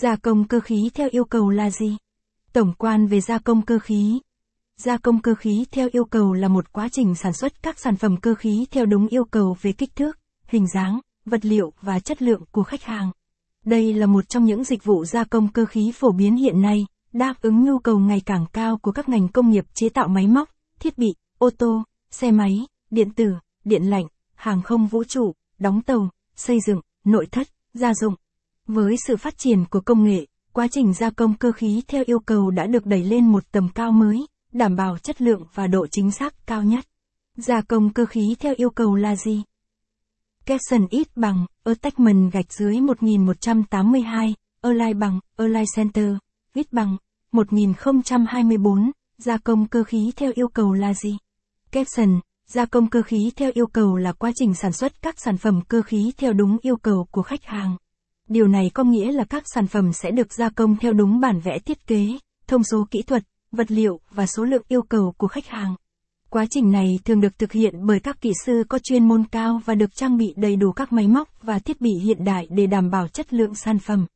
Gia công cơ khí theo yêu cầu là gì? Tổng quan về gia công cơ khí. Gia công cơ khí theo yêu cầu là một quá trình sản xuất các sản phẩm cơ khí theo đúng yêu cầu về kích thước, hình dáng, vật liệu và chất lượng của khách hàng. Đây là một trong những dịch vụ gia công cơ khí phổ biến hiện nay, đáp ứng nhu cầu ngày càng cao của các ngành công nghiệp chế tạo máy móc, thiết bị, ô tô, xe máy, điện tử, điện lạnh, hàng không vũ trụ, đóng tàu, xây dựng, nội thất, gia dụng. Với sự phát triển của công nghệ, quá trình gia công cơ khí theo yêu cầu đã được đẩy lên một tầm cao mới, đảm bảo chất lượng và độ chính xác cao nhất. Gia công cơ khí theo yêu cầu là gì? Capson ít bằng, attachment gạch dưới 1182, align bằng, align center, ít bằng, 1024, gia công cơ khí theo yêu cầu là gì? Capson, gia công cơ khí theo yêu cầu là quá trình sản xuất các sản phẩm cơ khí theo đúng yêu cầu của khách hàng. Điều này có nghĩa là các sản phẩm sẽ được gia công theo đúng bản vẽ thiết kế, thông số kỹ thuật, vật liệu và số lượng yêu cầu của khách hàng. Quá trình này thường được thực hiện bởi các kỹ sư có chuyên môn cao và được trang bị đầy đủ các máy móc và thiết bị hiện đại để đảm bảo chất lượng sản phẩm.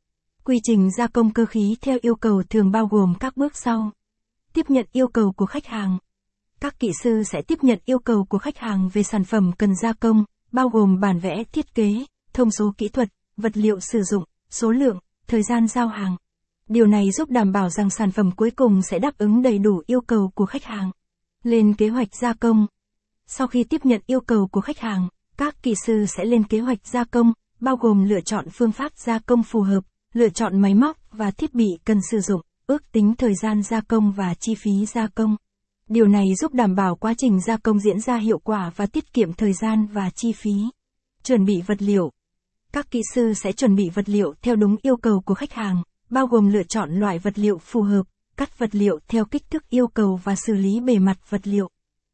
Quy trình gia công cơ khí theo yêu cầu thường bao gồm các bước sau. Tiếp nhận yêu cầu của khách hàng. Các kỹ sư sẽ tiếp nhận yêu cầu của khách hàng về sản phẩm cần gia công, bao gồm bản vẽ thiết kế, thông số kỹ thuật, vật liệu sử dụng, số lượng, thời gian giao hàng. Điều này giúp đảm bảo rằng sản phẩm cuối cùng sẽ đáp ứng đầy đủ yêu cầu của khách hàng. Lên kế hoạch gia công. Sau khi tiếp nhận yêu cầu của khách hàng, các kỹ sư sẽ lên kế hoạch gia công, bao gồm lựa chọn phương pháp gia công phù hợp, lựa chọn máy móc và thiết bị cần sử dụng, ước tính thời gian gia công và chi phí gia công. Điều này giúp đảm bảo quá trình gia công diễn ra hiệu quả và tiết kiệm thời gian và chi phí. Chuẩn bị vật liệu. Các kỹ sư sẽ chuẩn bị vật liệu theo đúng yêu cầu của khách hàng, bao gồm lựa chọn loại vật liệu phù hợp, cắt vật liệu theo kích thước yêu cầu và xử lý bề mặt vật liệu.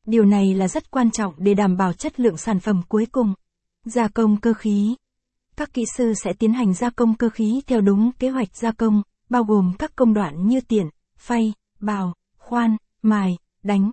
Điều này là rất quan trọng để đảm bảo chất lượng sản phẩm cuối cùng. Gia công cơ khí. Các kỹ sư sẽ tiến hành gia công cơ khí theo đúng kế hoạch gia công, bao gồm các công đoạn như tiện, phay, bào, khoan, mài, đánh,